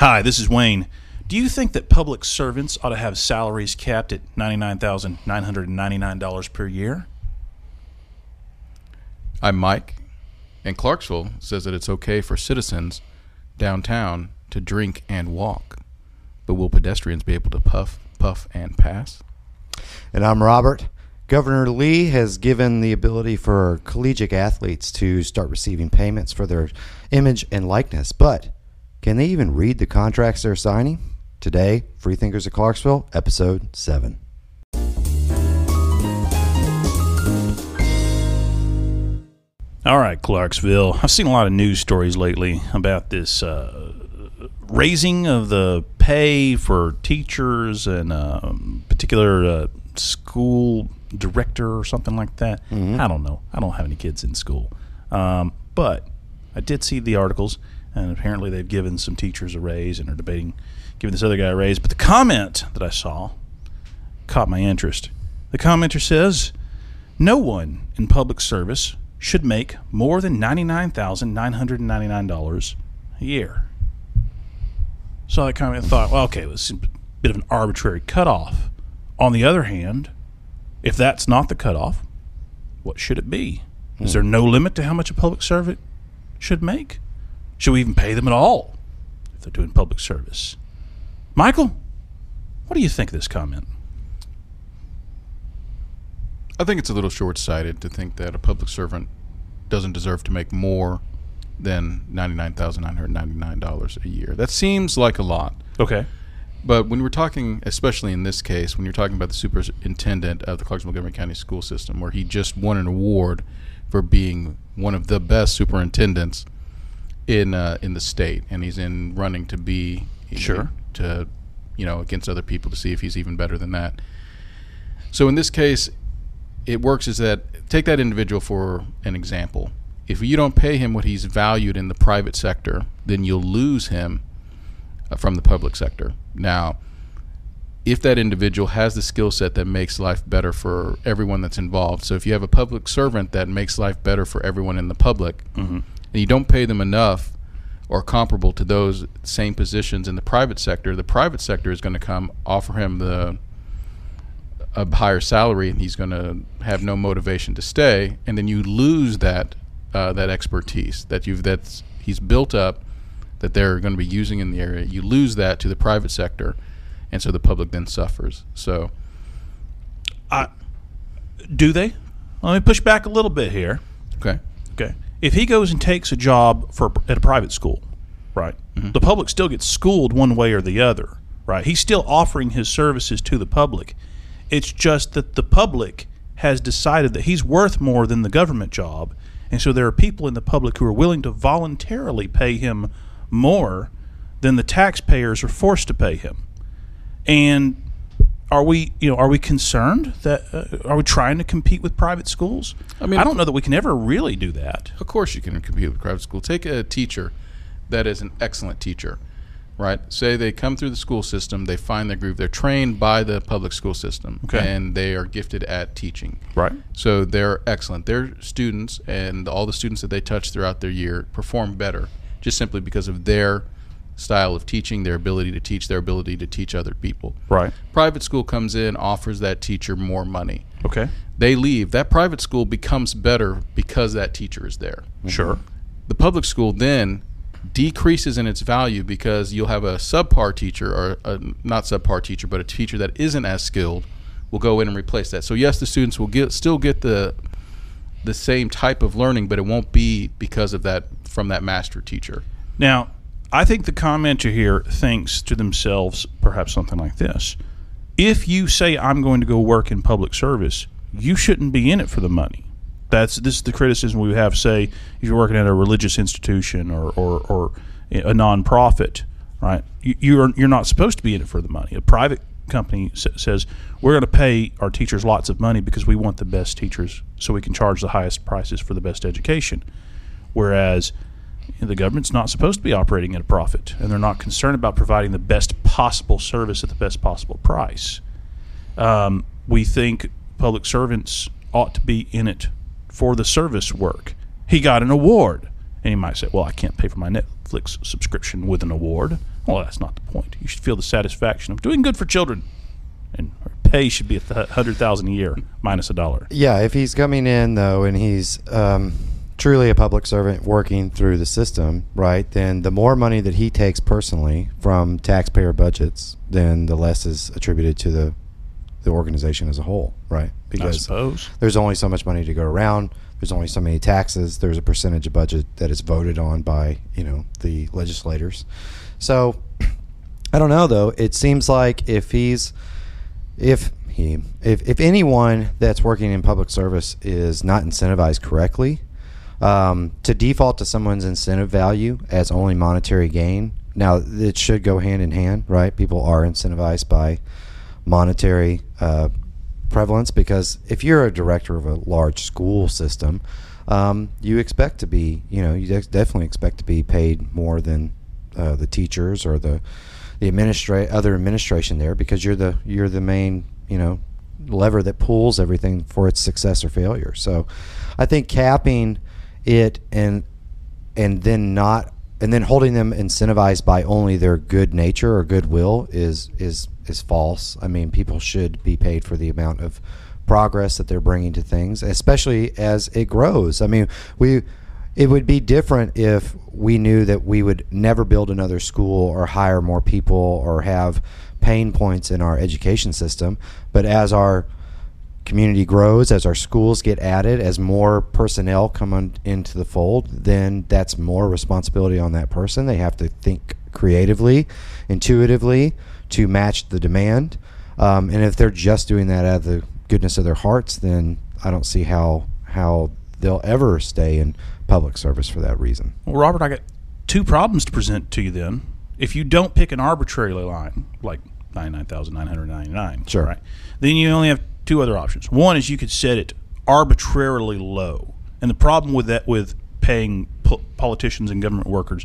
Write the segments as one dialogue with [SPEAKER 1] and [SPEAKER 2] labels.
[SPEAKER 1] Hi, this is Wayne. Do you think that public servants ought to have salaries capped at $99,999 per year?
[SPEAKER 2] I'm Mike, and Clarksville says that it's okay for citizens downtown to drink and walk, but will pedestrians be able to puff, puff, and pass?
[SPEAKER 3] And I'm Robert. Governor Lee has given the ability for collegiate athletes to start receiving payments for their image and likeness, but can they even read the contracts they're signing? Today, Freethinkers of Clarksville, episode 7.
[SPEAKER 1] All right, Clarksville. I've seen a lot of news stories lately about this uh, raising of the pay for teachers and uh, particular uh, school director or something like that. I don't know. I don't have any kids in school, um, but I did see the articles, and apparently they've given some teachers a raise and are debating giving this other guy a raise. But the comment that I saw caught my interest. The commenter says, "No one in public service should make more than ninety-nine thousand nine hundred ninety-nine dollars a year." So I kind of thought, well, okay, it was a bit of an arbitrary cutoff. On the other hand, if that's not the cutoff, what should it be? Is hmm. there no limit to how much a public servant should make? Should we even pay them at all if they're doing public service? Michael, what do you think of this comment?
[SPEAKER 2] I think it's a little short sighted to think that a public servant doesn't deserve to make more than $99,999 a year. That seems like a lot.
[SPEAKER 1] Okay.
[SPEAKER 2] But when we're talking, especially in this case, when you're talking about the superintendent of the Clarksville Montgomery County School System, where he just won an award for being one of the best superintendents in uh, in the state, and he's in running to be
[SPEAKER 1] Sure.
[SPEAKER 2] to you know against other people to see if he's even better than that. So in this case, it works is that take that individual for an example. If you don't pay him what he's valued in the private sector, then you'll lose him uh, from the public sector. Now, if that individual has the skill set that makes life better for everyone that's involved, so if you have a public servant that makes life better for everyone in the public, and you don't pay them enough or comparable to those same positions in the private sector, the private sector is going to come offer him the a higher salary, and he's going to have no motivation to stay, and then you lose that uh, that expertise that you've that's he's built up that they're going to be using in the area. You lose that to the private sector, and so the public then suffers. So I,
[SPEAKER 1] Do they? Let me push back a little bit here.
[SPEAKER 2] okay,
[SPEAKER 1] Okay. If he goes and takes a job for at a private school, right? Mm-hmm. The public still gets schooled one way or the other, right? He's still offering his services to the public. It's just that the public has decided that he's worth more than the government job, and so there are people in the public who are willing to voluntarily pay him more than the taxpayers are forced to pay him. And are we, you know, are we concerned that uh, are we trying to compete with private schools?
[SPEAKER 2] I mean-
[SPEAKER 1] I don't know that we can ever really do that.
[SPEAKER 2] of course you can compete with private school. Take a teacher that is an excellent teacher, right? Say they come through the school system, they find their groove. They're trained by the public school system,
[SPEAKER 1] Okay.
[SPEAKER 2] and they are gifted at teaching.
[SPEAKER 1] Right.
[SPEAKER 2] So they're excellent. Their students and all the students that they touch throughout their year perform better just simply because of their style of teaching, their ability to teach, their ability to teach other people.
[SPEAKER 1] Right.
[SPEAKER 2] Private school comes in, offers that teacher more money.
[SPEAKER 1] Okay.
[SPEAKER 2] They leave. That private school becomes better because that teacher is there.
[SPEAKER 1] Sure.
[SPEAKER 2] The public school then decreases in its value because you'll have a subpar teacher or a not subpar teacher, but a teacher that isn't as skilled will go in and replace that. So yes, the students will get still get the the same type of learning, but it won't be because of that from that master teacher.
[SPEAKER 1] Now, I think the commenter here thinks to themselves perhaps something like this. If you say I'm going to go work in public service, you shouldn't be in it for the money. That's this is the criticism we have. Say if you're working at a religious institution or or, or a nonprofit, right? You, you're you're not supposed to be in it for the money. A private company says we're going to pay our teachers lots of money because we want the best teachers, so we can charge the highest prices for the best education. Whereas the government's not supposed to be operating at a profit, and they're not concerned about providing the best possible service at the best possible price. Um, we think public servants ought to be in it for the service work. He got an award, and you might say, "Well, I can't pay for my Netflix subscription with an award." Well, that's not the point. You should feel the satisfaction of doing good for children, and pay should be a th- hundred thousand a year minus a dollar.
[SPEAKER 3] Yeah, if he's coming in though, and he's um, truly a public servant working through the system, right? Then the more money that he takes personally from taxpayer budgets, then the less is attributed to the the organization as a whole, right?
[SPEAKER 1] Suppose.
[SPEAKER 3] there's only so much money to go around. There's only so many taxes. There's a percentage of budget that is voted on by you know the legislators. So I don't know though. It seems like if he's if he if if anyone that's working in public service is not incentivized correctly, um, to default to someone's incentive value as only monetary gain. Now it should go hand in hand, right? People are incentivized by monetary uh, prevalence because if you're a director of a large school system, um, you expect to be, you know, you de- definitely expect to be paid more than uh, the teachers or the the administra- other administration there because you're the you're the main, you know, lever that pulls everything for its success or failure. So, I think capping it and and then not and then holding them incentivized by only their good nature or goodwill is is is false. I mean, people should be paid for the amount of progress that they're bringing to things, especially as it grows. I mean, we it would be different if we knew that we would never build another school or hire more people or have pain points in our education system, but as our community grows, as our schools get added, as more personnel come on, into the fold, then that's more responsibility on that person. They have to think creatively, intuitively to match the demand. Um, and if they're just doing that out of the goodness of their hearts, then I don't see how how they'll ever stay in public service for that reason.
[SPEAKER 1] Well, Robert, I got two problems to present to you then. If you don't pick an arbitrary line, like 99,999,
[SPEAKER 3] Sure.
[SPEAKER 1] right, then you only have two other options. One is you could set it arbitrarily low. And the problem with that, with paying po- politicians and government workers,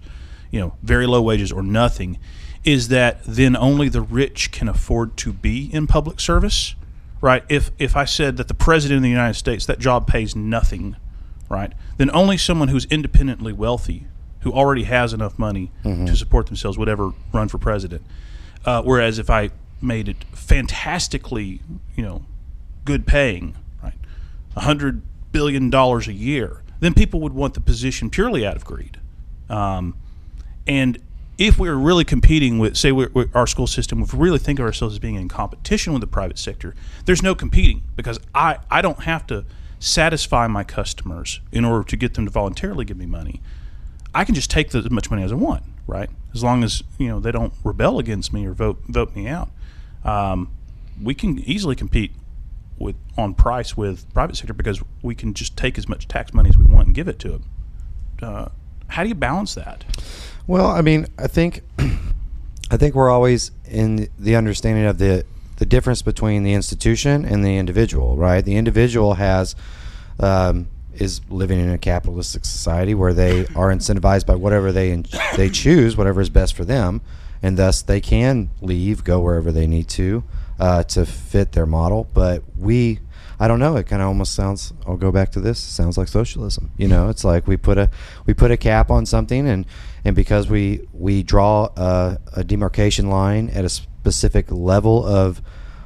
[SPEAKER 1] you know, very low wages or nothing, is that then only the rich can afford to be in public service, right? If if I said that the president of the United States that job pays nothing, right? Then only someone who's independently wealthy, who already has enough money to support themselves, would ever run for president. Uh, whereas if I made it fantastically, you know, good paying, right, a hundred billion dollars a year, then people would want the position purely out of greed. Um, and if we're really competing with, say, we're, we're, our school system, if we really think of ourselves as being in competition with the private sector, there's no competing because I, I don't have to satisfy my customers in order to get them to voluntarily give me money. I can just take the, as much money as I want, right? As long as you know they don't rebel against me or vote vote me out. Um, we can easily compete with on price with private sector because we can just take as much tax money as we want and give it to them. Uh, how do you balance that?
[SPEAKER 3] Well, I mean, I think I think we're always in the understanding of the the difference between the institution and the individual, right? The individual has um, is living in a capitalistic society where they are incentivized by whatever they they choose, whatever is best for them, and thus they can leave, go wherever they need to uh, to fit their model. But we, I don't know. It kind of almost sounds. I'll go back to this. Sounds like socialism. You know, it's like we put a we put a cap on something, and and because we we draw a, a demarcation line at a specific level of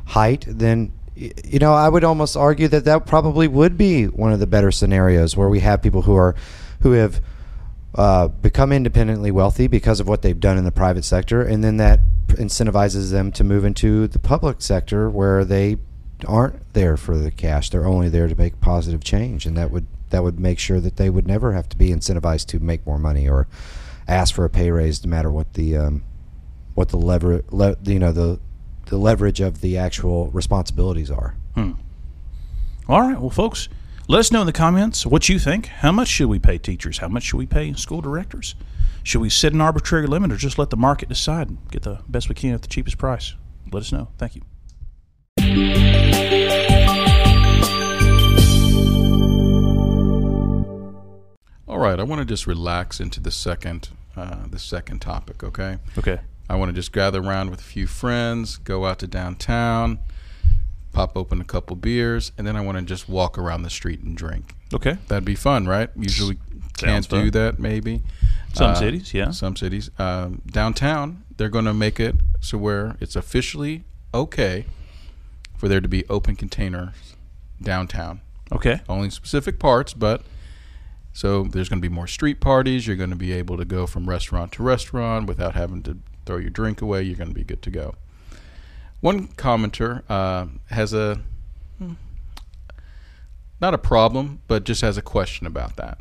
[SPEAKER 3] height, then you know I would almost argue that that probably would be one of the better scenarios where we have people who are who have uh, become independently wealthy because of what they've done in the private sector, and then that incentivizes them to move into the public sector where they aren't there for the cash; they're only there to make positive change, and that would that would make sure that they would never have to be incentivized to make more money or ask for a pay raise, no matter what the um, what the lever le, you know the the leverage of the actual responsibilities are.
[SPEAKER 1] Hmm. All right, well, folks, let us know in the comments what you think. How much should we pay teachers? How much should we pay school directors? Should we set an arbitrary limit or just let the market decide and get the best we can at the cheapest price? Let us know. Thank you.
[SPEAKER 2] All right, I want to just relax into the second uh, the second topic. Okay,
[SPEAKER 1] Okay.
[SPEAKER 2] I want to just gather around with a few friends, go out to downtown, pop open a couple beers, and then I want to just walk around the street and drink.
[SPEAKER 1] Okay.
[SPEAKER 2] That'd be fun, right? Usually can't
[SPEAKER 1] Sounds fun.
[SPEAKER 2] do that, maybe.
[SPEAKER 1] Some
[SPEAKER 2] Uh,
[SPEAKER 1] cities, yeah.
[SPEAKER 2] Some cities. Um, downtown, they're going to make it so where it's officially okay for there to be open containers downtown.
[SPEAKER 1] Okay.
[SPEAKER 2] Only specific parts, but so there's going to be more street parties. You're going to be able to go from restaurant to restaurant without having to throw your drink away. You're going to be good to go. One commenter uh, has a not a problem, but just has a question about that.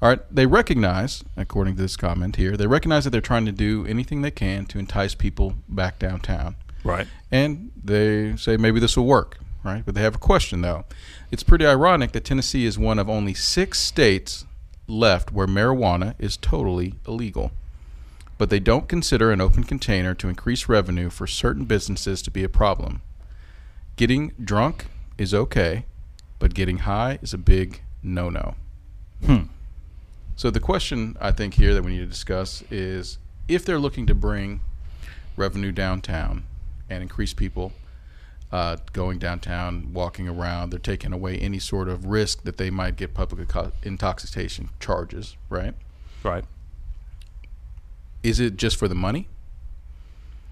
[SPEAKER 2] All right, they recognize, according to this comment here, they recognize that they're trying to do anything they can to entice people back downtown
[SPEAKER 1] Right.
[SPEAKER 2] and they say maybe this will work, right? But they have a question though. It's pretty ironic that Tennessee is one of only six states left where marijuana is totally illegal. But they don't consider an open container to increase revenue for certain businesses to be a problem. Getting drunk is okay, but getting high is a big no no.
[SPEAKER 1] Hmm.
[SPEAKER 2] So the question I think here that we need to discuss is if they're looking to bring revenue downtown and increase people uh, going downtown, walking around, they're taking away any sort of risk that they might get public intoxication charges, right?
[SPEAKER 1] Right.
[SPEAKER 2] Is it just for the money?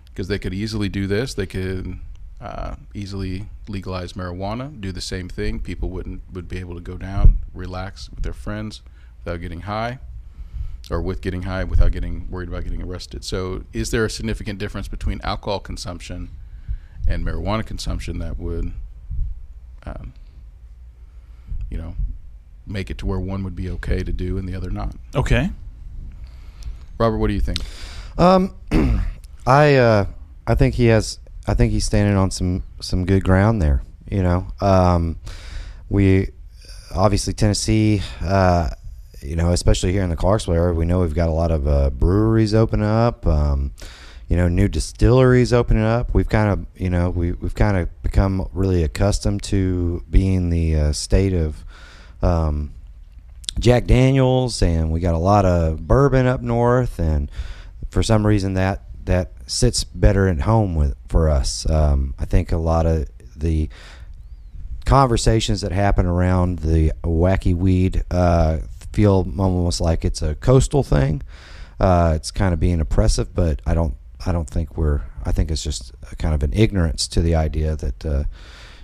[SPEAKER 2] Because they could easily do this. They could uh, easily legalize marijuana, do the same thing. People wouldn't would be able to go down, relax with their friends without getting high, or with getting high without getting worried about getting arrested. So, is there a significant difference between alcohol consumption and marijuana consumption that would, um, you know, make it to where one would be okay to do and the other not?
[SPEAKER 1] Okay.
[SPEAKER 2] Robert, what do you think?
[SPEAKER 3] Um, I uh, I think he has. I think he's standing on some some good ground there. You know, um, we obviously Tennessee. Uh, you know, especially here in the Clarksville area, we know we've got a lot of uh, breweries opening up. Um, you know, new distilleries opening up. We've kind of, you know, we we've kind of become really accustomed to being the uh, state of um, Jack Daniels, and we got a lot of bourbon up north, and for some reason that that sits better at home with for us. Um, I think a lot of the conversations that happen around the wacky weed uh, feel almost like it's a coastal thing. Uh, it's kind of being oppressive, but I don't. I don't think we're. I think it's just kind of an ignorance to the idea that uh,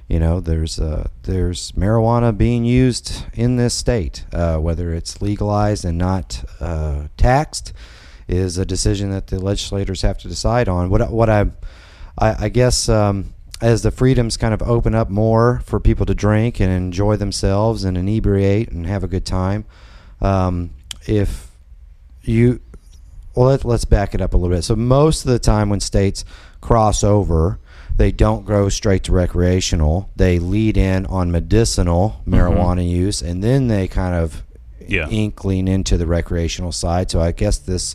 [SPEAKER 3] you know there's uh, there's marijuana being used in this state, uh, whether it's legalized and not uh, taxed, is a decision that the legislators have to decide on. What what I I, I guess um, as the freedoms kind of open up more for people to drink and enjoy themselves and inebriate and have a good time, um, if you well let, let's back it up a little bit so most of the time when states cross over they don't go straight to recreational they lead in on medicinal marijuana use and then they kind of
[SPEAKER 1] Yeah.
[SPEAKER 3] inkling into the recreational side so i guess this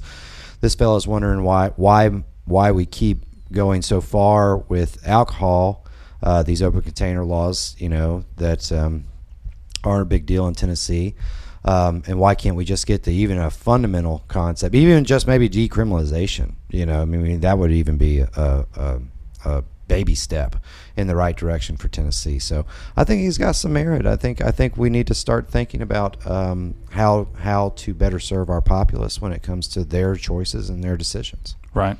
[SPEAKER 3] this fellow's wondering why why why we keep going so far with alcohol uh, these open container laws you know that um, aren't a big deal in Tennessee. Um, and why can't we just get to even a fundamental concept, even just maybe decriminalization? You know, I mean, that would even be a, a, a baby step in the right direction for Tennessee. So I think he's got some merit. I think I think we need to start thinking about um, how how to better serve our populace when it comes to their choices and their decisions.
[SPEAKER 1] Right.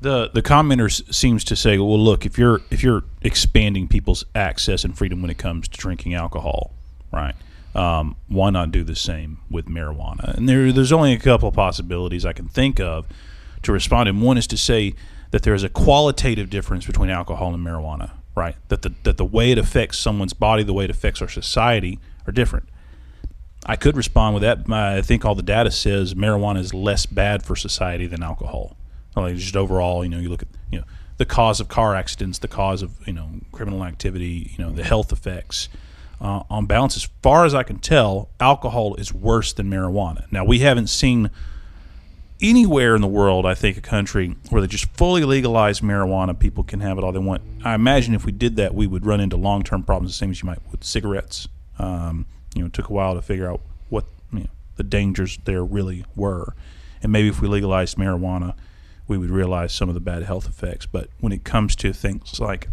[SPEAKER 1] The the commenter seems to say, well, look, if you're if you're expanding people's access and freedom when it comes to drinking alcohol, right? Um, why not do the same with marijuana? And there there's only a couple of possibilities I can think of to respond. And one is to say that there is a qualitative difference between alcohol and marijuana, right? That the that the way it affects someone's body, the way it affects our society, are different. I could respond with that. I think all the data says marijuana is less bad for society than alcohol. Like just overall, you know, you look at you know the cause of car accidents, the cause of you know criminal activity, you know the health effects. Uh, on balance, as far as I can tell, alcohol is worse than marijuana. Now we haven't seen anywhere in the world, I think, a country where they just fully legalize marijuana. People can have it all they want. I imagine if we did that, we would run into long term problems, the same as you might with cigarettes. Um, you know, it took a while to figure out what you know, the dangers there really were. And maybe if we legalized marijuana, we would realize some of the bad health effects. But when it comes to things like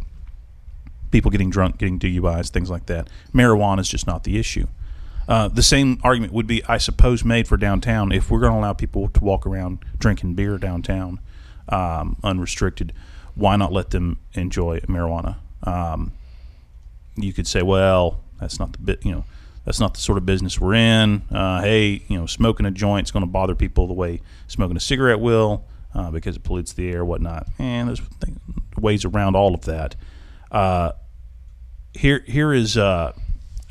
[SPEAKER 1] people getting drunk, getting DUIs, things like that, marijuana is just not the issue. Uh, the same argument would be, I suppose, made for downtown. If we're going to allow people to walk around drinking beer downtown, um, unrestricted, why not let them enjoy marijuana? Um, you could say, well, that's not the bit, you know, that's not the sort of business we're in. Uh, hey, you know, smoking a joint's going to bother people the way smoking a cigarette will uh, because it pollutes the air, whatnot. And there's th- ways around all of that. Uh, here, here is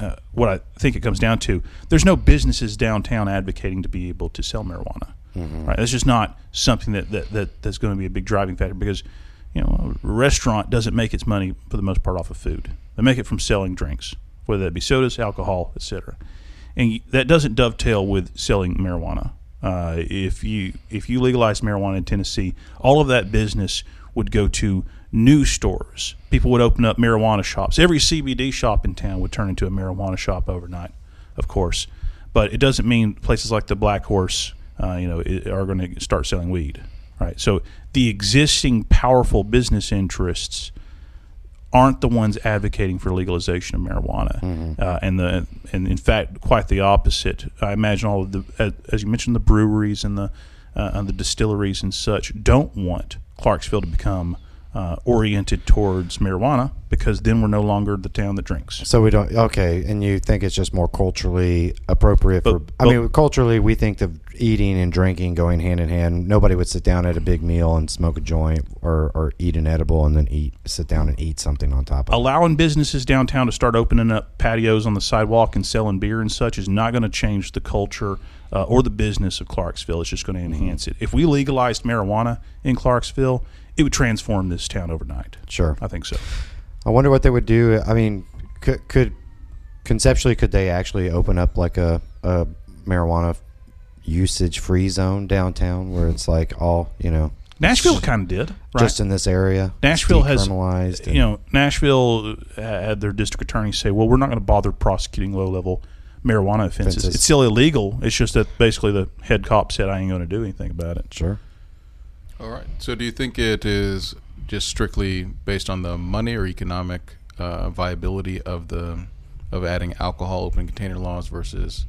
[SPEAKER 1] uh, what I think it comes down to. There's no businesses downtown advocating to be able to sell marijuana. Right? That's just not something that, that, that that's going to be a big driving factor because you know a restaurant doesn't make its money for the most part off of food. They make it from selling drinks, whether that be sodas, alcohol, etc. And that doesn't dovetail with selling marijuana. Uh, if you if you legalize marijuana in Tennessee, all of that business would go to new stores. People would open up marijuana shops. Every CBD shop in town would turn into a marijuana shop overnight, of course. But it doesn't mean places like the Black Horse, uh, you know, are going to start selling weed, right? So the existing powerful business interests aren't the ones advocating for legalization of marijuana, uh, and the and in fact quite the opposite. I imagine all of the as, as you mentioned the breweries and the uh, and the distilleries and such don't want Clarksville to become uh, oriented towards marijuana because then we're no longer the town that drinks.
[SPEAKER 3] So we don't. Okay, and you think it's just more culturally appropriate for?
[SPEAKER 1] But-
[SPEAKER 3] I
[SPEAKER 1] but-
[SPEAKER 3] mean, culturally, we think of eating and drinking going hand in hand. Nobody would sit down at a big meal and smoke a joint or, or eat an edible and then eat sit down and eat something on top of. it.
[SPEAKER 1] Allowing businesses downtown to start opening up patios on the sidewalk and selling beer and such is not going to change the culture uh, or the business of Clarksville. It's just going to enhance it. If we legalized marijuana in Clarksville, it would transform this town overnight.
[SPEAKER 3] Sure.
[SPEAKER 1] I think so.
[SPEAKER 3] I wonder what they would do. I mean, could, could conceptually could they actually open up like a, a marijuana usage free zone downtown where it's like all you know
[SPEAKER 1] Nashville kind of did, right?
[SPEAKER 3] just in this area.
[SPEAKER 1] Nashville has, you know, Nashville uh, had their district attorney say, "Well, we're not going to bother prosecuting low-level marijuana offenses.
[SPEAKER 3] Offenses.
[SPEAKER 1] It's still illegal. It's just that basically the head cop said I ain't going to do anything about it."
[SPEAKER 3] sure.
[SPEAKER 2] All right. So, do you think it is just strictly based on the money or economic uh, viability of the of adding alcohol open container laws versus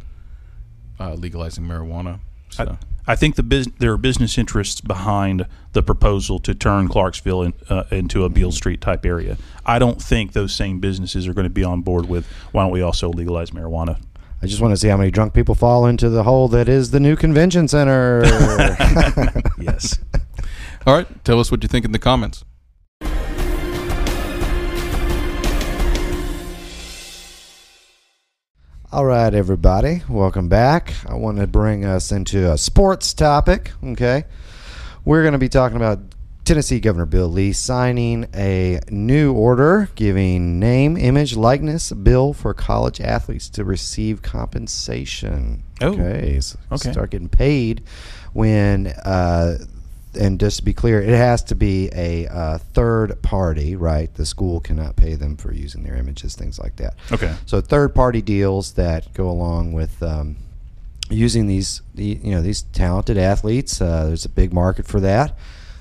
[SPEAKER 2] uh, legalizing marijuana? So,
[SPEAKER 1] I, I think the bus- there are business interests behind the proposal to turn Clarksville in, uh, into a Beale Street type area. I don't think those same businesses are going to be on board with why don't we also legalize marijuana.
[SPEAKER 3] I just want to see how many drunk people fall into the hole that is the new convention center.
[SPEAKER 1] Yes.
[SPEAKER 2] all right. Tell us what you think in the comments.
[SPEAKER 3] All right, everybody, welcome back. I want to bring us into a sports topic. Okay, we're going to be talking about Tennessee Governor Bill Lee signing a new order giving name, image, likeness bill for college athletes to receive compensation.
[SPEAKER 1] Oh,
[SPEAKER 3] okay, so
[SPEAKER 1] okay.
[SPEAKER 3] start getting paid when. Uh, and just to be clear, it has to be a uh, third party, right? The school cannot pay them for using their images, things like that.
[SPEAKER 1] Okay.
[SPEAKER 3] So third party deals that go along with um, using these, the, you know, these talented athletes. Uh, there's a big market for that.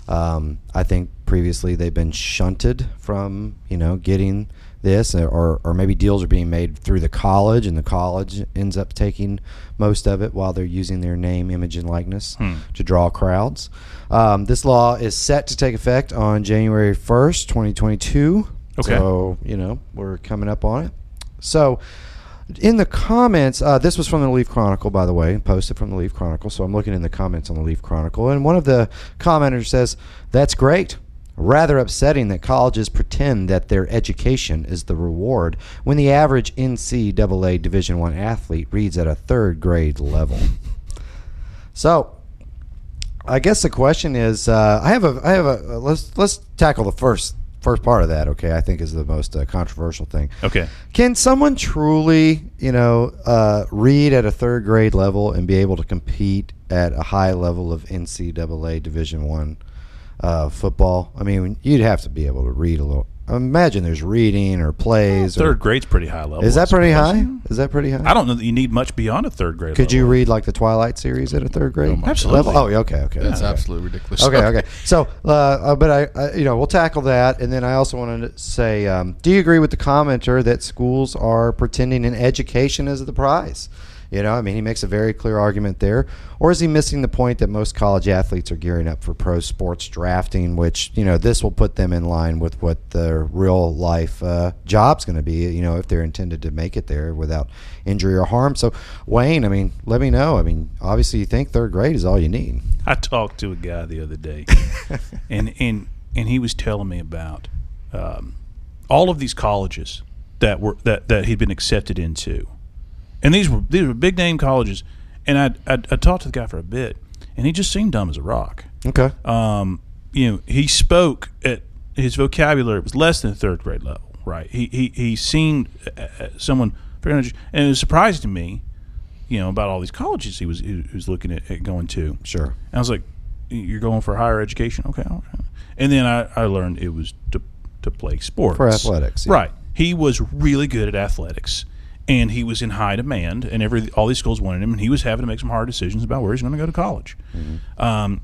[SPEAKER 3] Um, I think previously they've been shunted from, you know, getting this, or, or maybe deals are being made through the college, and the college ends up taking most of it while they're using their name, image, and likeness
[SPEAKER 1] Hmm.
[SPEAKER 3] to draw crowds. Um, this law is set to take effect on January 1st, 2022.
[SPEAKER 1] Okay.
[SPEAKER 3] So, you know, we're coming up on it. So, in the comments, uh, this was from the Leaf Chronicle, by the way, posted from the Leaf Chronicle. So I'm looking in the comments on the Leaf Chronicle, and one of the commenters says, "That's great. Rather upsetting that colleges pretend that their education is the reward when the average NCAA Division One athlete reads at a third grade level." So, I guess the question is, uh, I have a, I have a. Let's let's tackle the first first part of that. Okay, I think is the most uh, controversial thing.
[SPEAKER 1] Okay.
[SPEAKER 3] Can someone truly, you know, uh, read at a third grade level and be able to compete at a high level of NCAA Division One uh, football? I mean, you'd have to be able to read a little. Imagine there's reading or plays.
[SPEAKER 1] Third
[SPEAKER 3] or,
[SPEAKER 1] grade's pretty high level.
[SPEAKER 3] is that pretty high? Is that pretty high?
[SPEAKER 1] I don't know that you need much beyond a third grade.
[SPEAKER 3] Could you read like the Twilight series at a third grade
[SPEAKER 2] my
[SPEAKER 1] Absolutely.
[SPEAKER 3] level? Oh, okay, okay.
[SPEAKER 2] That's
[SPEAKER 3] okay.
[SPEAKER 2] absolutely ridiculous.
[SPEAKER 3] Okay, okay. So, uh, uh, but I, I, you know, we'll tackle that, and then I also wanted to say, um, do you agree with the commenter that schools are pretending an education is the prize? You know, I mean, he makes a very clear argument there, or is he missing the point that most college athletes are gearing up for pro sports drafting, which you know this will put them in line with what their real life uh, job's going to be, you know, if they're intended to make it there without injury or harm. So, Wayne, I mean, let me know. I mean, obviously, you think third grade is all you need.
[SPEAKER 1] I talked to a guy the other day, and and and he was telling me about um, all of these colleges that were that that he'd been accepted into, and these were these were big name colleges, and I I, I talked to the guy for a bit, and he just seemed dumb as a rock.
[SPEAKER 3] Okay.
[SPEAKER 1] Um, you know, he spoke at his vocabulary was less than third grade level, right? He he he seemed uh, uh, someone and it was surprising to me, you know, about all these colleges he was he was looking at, at going to.
[SPEAKER 3] Sure.
[SPEAKER 1] And I was like, "You're going for higher education, okay?" okay. And then I, I learned it was to to play sports
[SPEAKER 3] For athletics, yeah.
[SPEAKER 1] right? He was really good at athletics, and he was in high demand, and every all these schools wanted him, and he was having to make some hard decisions about where he's going to go to college.
[SPEAKER 3] Mm-hmm.
[SPEAKER 1] Um,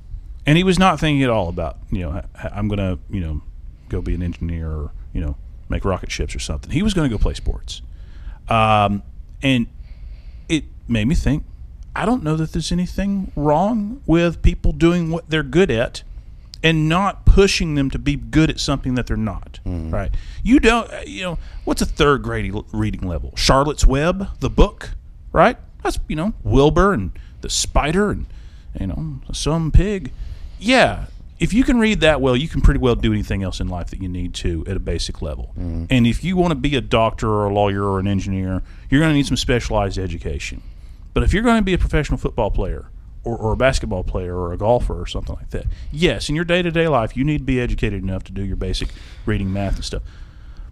[SPEAKER 1] and he was not thinking at all about you know I'm going to you know go be an engineer or you know make rocket ships or something. He was going to go play sports, um, and it made me think. I don't know that there's anything wrong with people doing what they're good at and not pushing them to be good at something that they're not. Right? You don't. uh, You know what's a third grade reading level? Charlotte's Web, the book, right? That's you know Wilbur and the spider and you know some pig. Yeah, if you can read that well, you can pretty well do anything else in life that you need to at a basic level. And if you want to be a doctor or a lawyer or an engineer, you're going to need some specialized education. But if you're going to be a professional football player or, or a basketball player or a golfer or something like that, yes, in your day to day life, you need to be educated enough to do your basic reading, math, and stuff.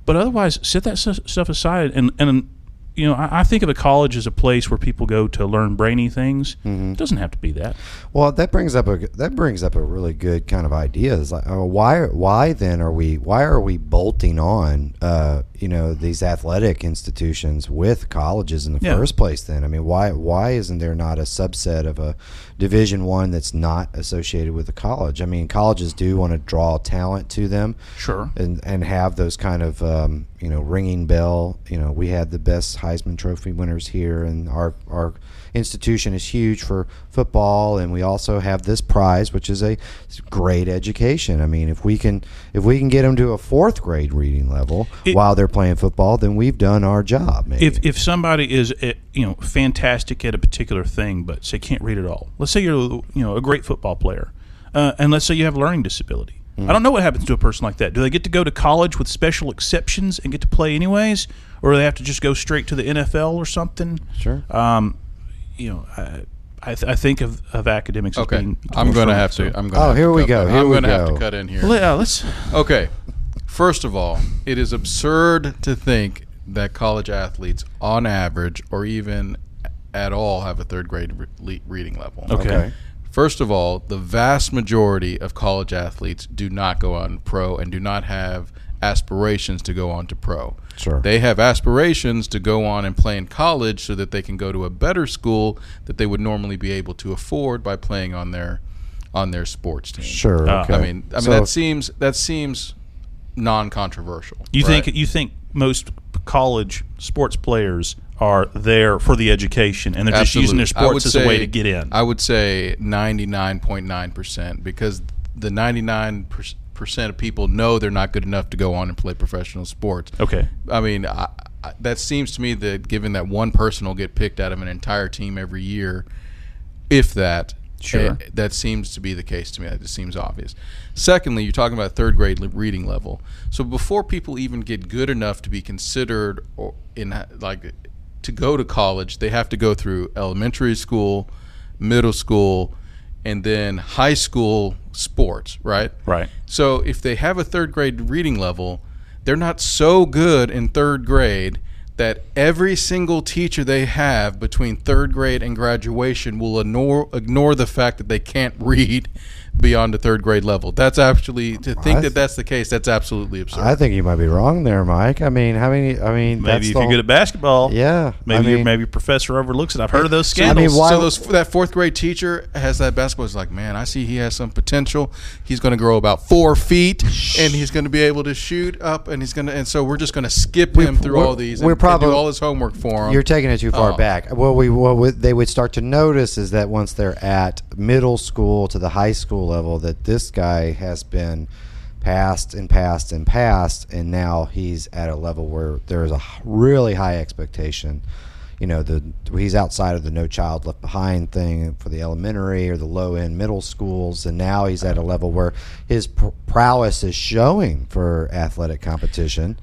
[SPEAKER 1] But otherwise, set that stuff aside. And, and you know, I, I think of a college as a place where people go to learn brainy things. It doesn't have to be that.
[SPEAKER 3] Well, that brings up a that brings up a really good kind of idea. Is like, uh, why why then are we why are we bolting on uh, you know these athletic institutions with colleges in the
[SPEAKER 1] Yeah.
[SPEAKER 3] first place? Then I mean, why why isn't there not a subset of a Division One that's not associated with a college? I mean, colleges do want to draw talent to them,
[SPEAKER 1] Sure.
[SPEAKER 3] and and have those kind of um, you know ringing bell. You know, we had the best Heisman Trophy winners here, and our our institution is huge for football, and we also have this prize, which is a great education. I mean, if we can if we can get them to a fourth grade reading level
[SPEAKER 1] It-
[SPEAKER 3] while they're playing football, then we've done our job. Maybe.
[SPEAKER 1] if if somebody is eh, you know fantastic at a particular thing but say can't read at all let's say you're you know a great football player uh, and let's say you have a learning disability i don't know what happens to a person like that do they get to go to college with special exceptions and get to play anyways or do they have to just go straight to the nfl or something
[SPEAKER 3] Sure.
[SPEAKER 1] um, you know I, I, th- I think of, of academics
[SPEAKER 2] Okay,
[SPEAKER 1] as being
[SPEAKER 2] I'm going to have
[SPEAKER 1] so-
[SPEAKER 2] to. I'm going.
[SPEAKER 3] Oh,
[SPEAKER 2] have
[SPEAKER 3] here
[SPEAKER 2] to
[SPEAKER 3] we go, here
[SPEAKER 2] I'm
[SPEAKER 3] we
[SPEAKER 2] going to have
[SPEAKER 3] go.
[SPEAKER 2] to cut in here.
[SPEAKER 1] Well, yeah, let's
[SPEAKER 2] Okay. First of all, it is absurd to think that college athletes, on average, or even at all, have a third grade re- reading level.
[SPEAKER 1] okay.
[SPEAKER 3] Okay.
[SPEAKER 2] First of all, the vast majority of college athletes do not go on pro and do not have aspirations to go on to pro.
[SPEAKER 3] Sure.
[SPEAKER 2] They have aspirations to go on and play in college so that they can go to a better school that they would normally be able to afford by playing on their on their sports team.
[SPEAKER 3] Sure.
[SPEAKER 1] Uh,
[SPEAKER 3] okay.
[SPEAKER 2] I mean, I mean
[SPEAKER 3] So-
[SPEAKER 2] that seems that seems non-controversial.
[SPEAKER 1] You
[SPEAKER 2] right?
[SPEAKER 1] think you think most college sports players are there for the education and they're just using their
[SPEAKER 2] Absolutely.
[SPEAKER 1] Sports as a way to get in?
[SPEAKER 2] I would say 99.9% because the 99% of people know they're not good enough to go on and play professional sports.
[SPEAKER 1] okay.
[SPEAKER 2] I mean, I, I, that seems to me that given that one person will get picked out of an entire team every year, if that,
[SPEAKER 1] Sure.
[SPEAKER 2] eh, that seems to be the case to me. That just seems obvious. Secondly, you're talking about third grade reading level. So before people even get good enough to be considered or in like to go to college, they have to go through elementary school, middle school, and then high school sports, right?
[SPEAKER 1] Right.
[SPEAKER 2] So if they have a third grade reading level, they're not so good in third grade that every single teacher they have between third grade and graduation will ignore, ignore the fact that they can't read beyond the third grade level. That's actually to think
[SPEAKER 3] I-
[SPEAKER 2] that that's the case. That's absolutely absurd.
[SPEAKER 3] I think you might be wrong there, Mike. I mean, how many? I mean,
[SPEAKER 1] Maybe
[SPEAKER 3] that's
[SPEAKER 1] if you're good at basketball,
[SPEAKER 3] yeah.
[SPEAKER 1] maybe
[SPEAKER 3] I mean,
[SPEAKER 1] maybe your professor overlooks it. I've heard of those
[SPEAKER 2] So-
[SPEAKER 3] I
[SPEAKER 1] scandals.
[SPEAKER 3] mean, why-
[SPEAKER 2] so those that fourth grade teacher has that basketball. Is like, man, I see he has some potential. He's going to grow about four feet, and he's going to be able to shoot up, and he's going to. And so we're just going to skip him through all these.
[SPEAKER 3] we're
[SPEAKER 2] and,
[SPEAKER 3] probably-
[SPEAKER 2] and do all his homework for him.
[SPEAKER 3] You're taking it too far
[SPEAKER 2] Oh.
[SPEAKER 3] back. What we what they would start to notice is that once they're at middle school to the high school level, that this guy has been passed and passed and passed, and now he's at a level where there is a really high expectation. You know, the he's outside of the No Child Left Behind thing for the elementary or the low end middle schools, and now he's at a level where his pr- prowess is showing for athletic competition.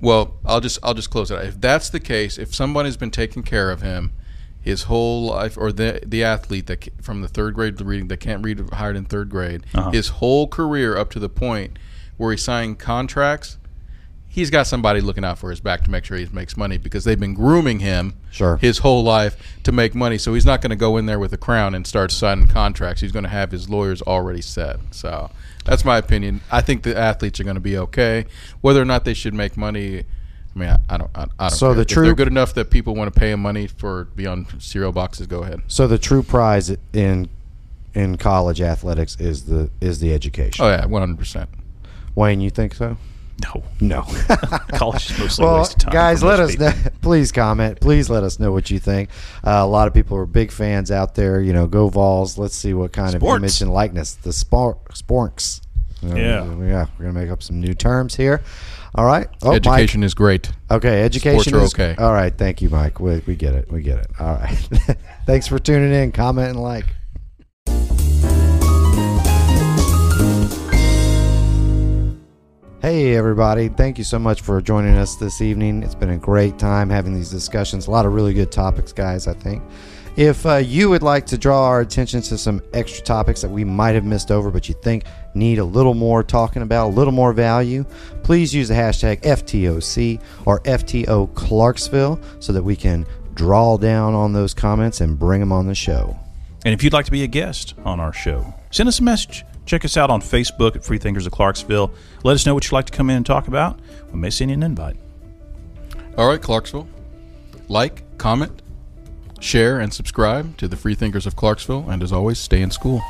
[SPEAKER 2] Well, I'll just I'll just close it. out. If that's the case, if somebody's been taking care of him his whole life, or the the athlete that from the third grade to reading that can't read higher than third grade,
[SPEAKER 1] Uh-huh.
[SPEAKER 2] his whole career up to the point where he signing contracts, he's got somebody looking out for his back to make sure he makes money because they've been grooming him
[SPEAKER 3] Sure.
[SPEAKER 2] his whole life to make money. So he's not going to go in there with a crown and start signing contracts. He's going to have his lawyers already set. So that's my opinion. I think the athletes are going to be okay. Whether or not they should make money, I mean, I, I don't. I, I don't.
[SPEAKER 3] So
[SPEAKER 2] care.
[SPEAKER 3] the
[SPEAKER 2] if
[SPEAKER 3] true-
[SPEAKER 2] they're good enough that people want to pay them money for be on cereal boxes, go ahead.
[SPEAKER 3] So the true prize in in college athletics is the is the education.
[SPEAKER 2] Oh yeah, one hundred percent.
[SPEAKER 3] Wayne, you think so?
[SPEAKER 1] no,
[SPEAKER 3] No.
[SPEAKER 1] college is mostly a
[SPEAKER 3] well,
[SPEAKER 1] waste of time.
[SPEAKER 3] guys, let us know. Please comment. Please let us know what you think. Uh, a lot of people are big fans out there. You know, go Vols. Let's see what kind
[SPEAKER 1] Sports.
[SPEAKER 3] of image and likeness the spor- sporks.
[SPEAKER 1] Yeah.
[SPEAKER 3] yeah. We're gonna make up some new terms here. All right. Oh, Mike.
[SPEAKER 2] Education is great.
[SPEAKER 3] Okay, education
[SPEAKER 2] Sports
[SPEAKER 3] is
[SPEAKER 2] okay.
[SPEAKER 3] All right, thank you, Mike. We, we get it. We get it. All right. Thanks for tuning in. Comment and like. Hey, everybody. Thank you so much for joining us this evening. It's been a great time having these discussions. A lot of really good topics, guys, I think. If uh, you would like to draw our attention to some extra topics that we might have missed over, but you think need a little more talking about, a little more value, please use the hashtag FTOC or FTO Clarksville so that we can draw down on those comments and bring them on the show.
[SPEAKER 1] And if you'd like to be a guest on our show, send us a message. Check us out on Facebook at Freethinkers of Clarksville. Let us know what you'd like to come in and talk about. We may send you an invite.
[SPEAKER 2] All right, Clarksville. Like, comment, share, and subscribe to the Free Thinkers of Clarksville. And as always, stay in school.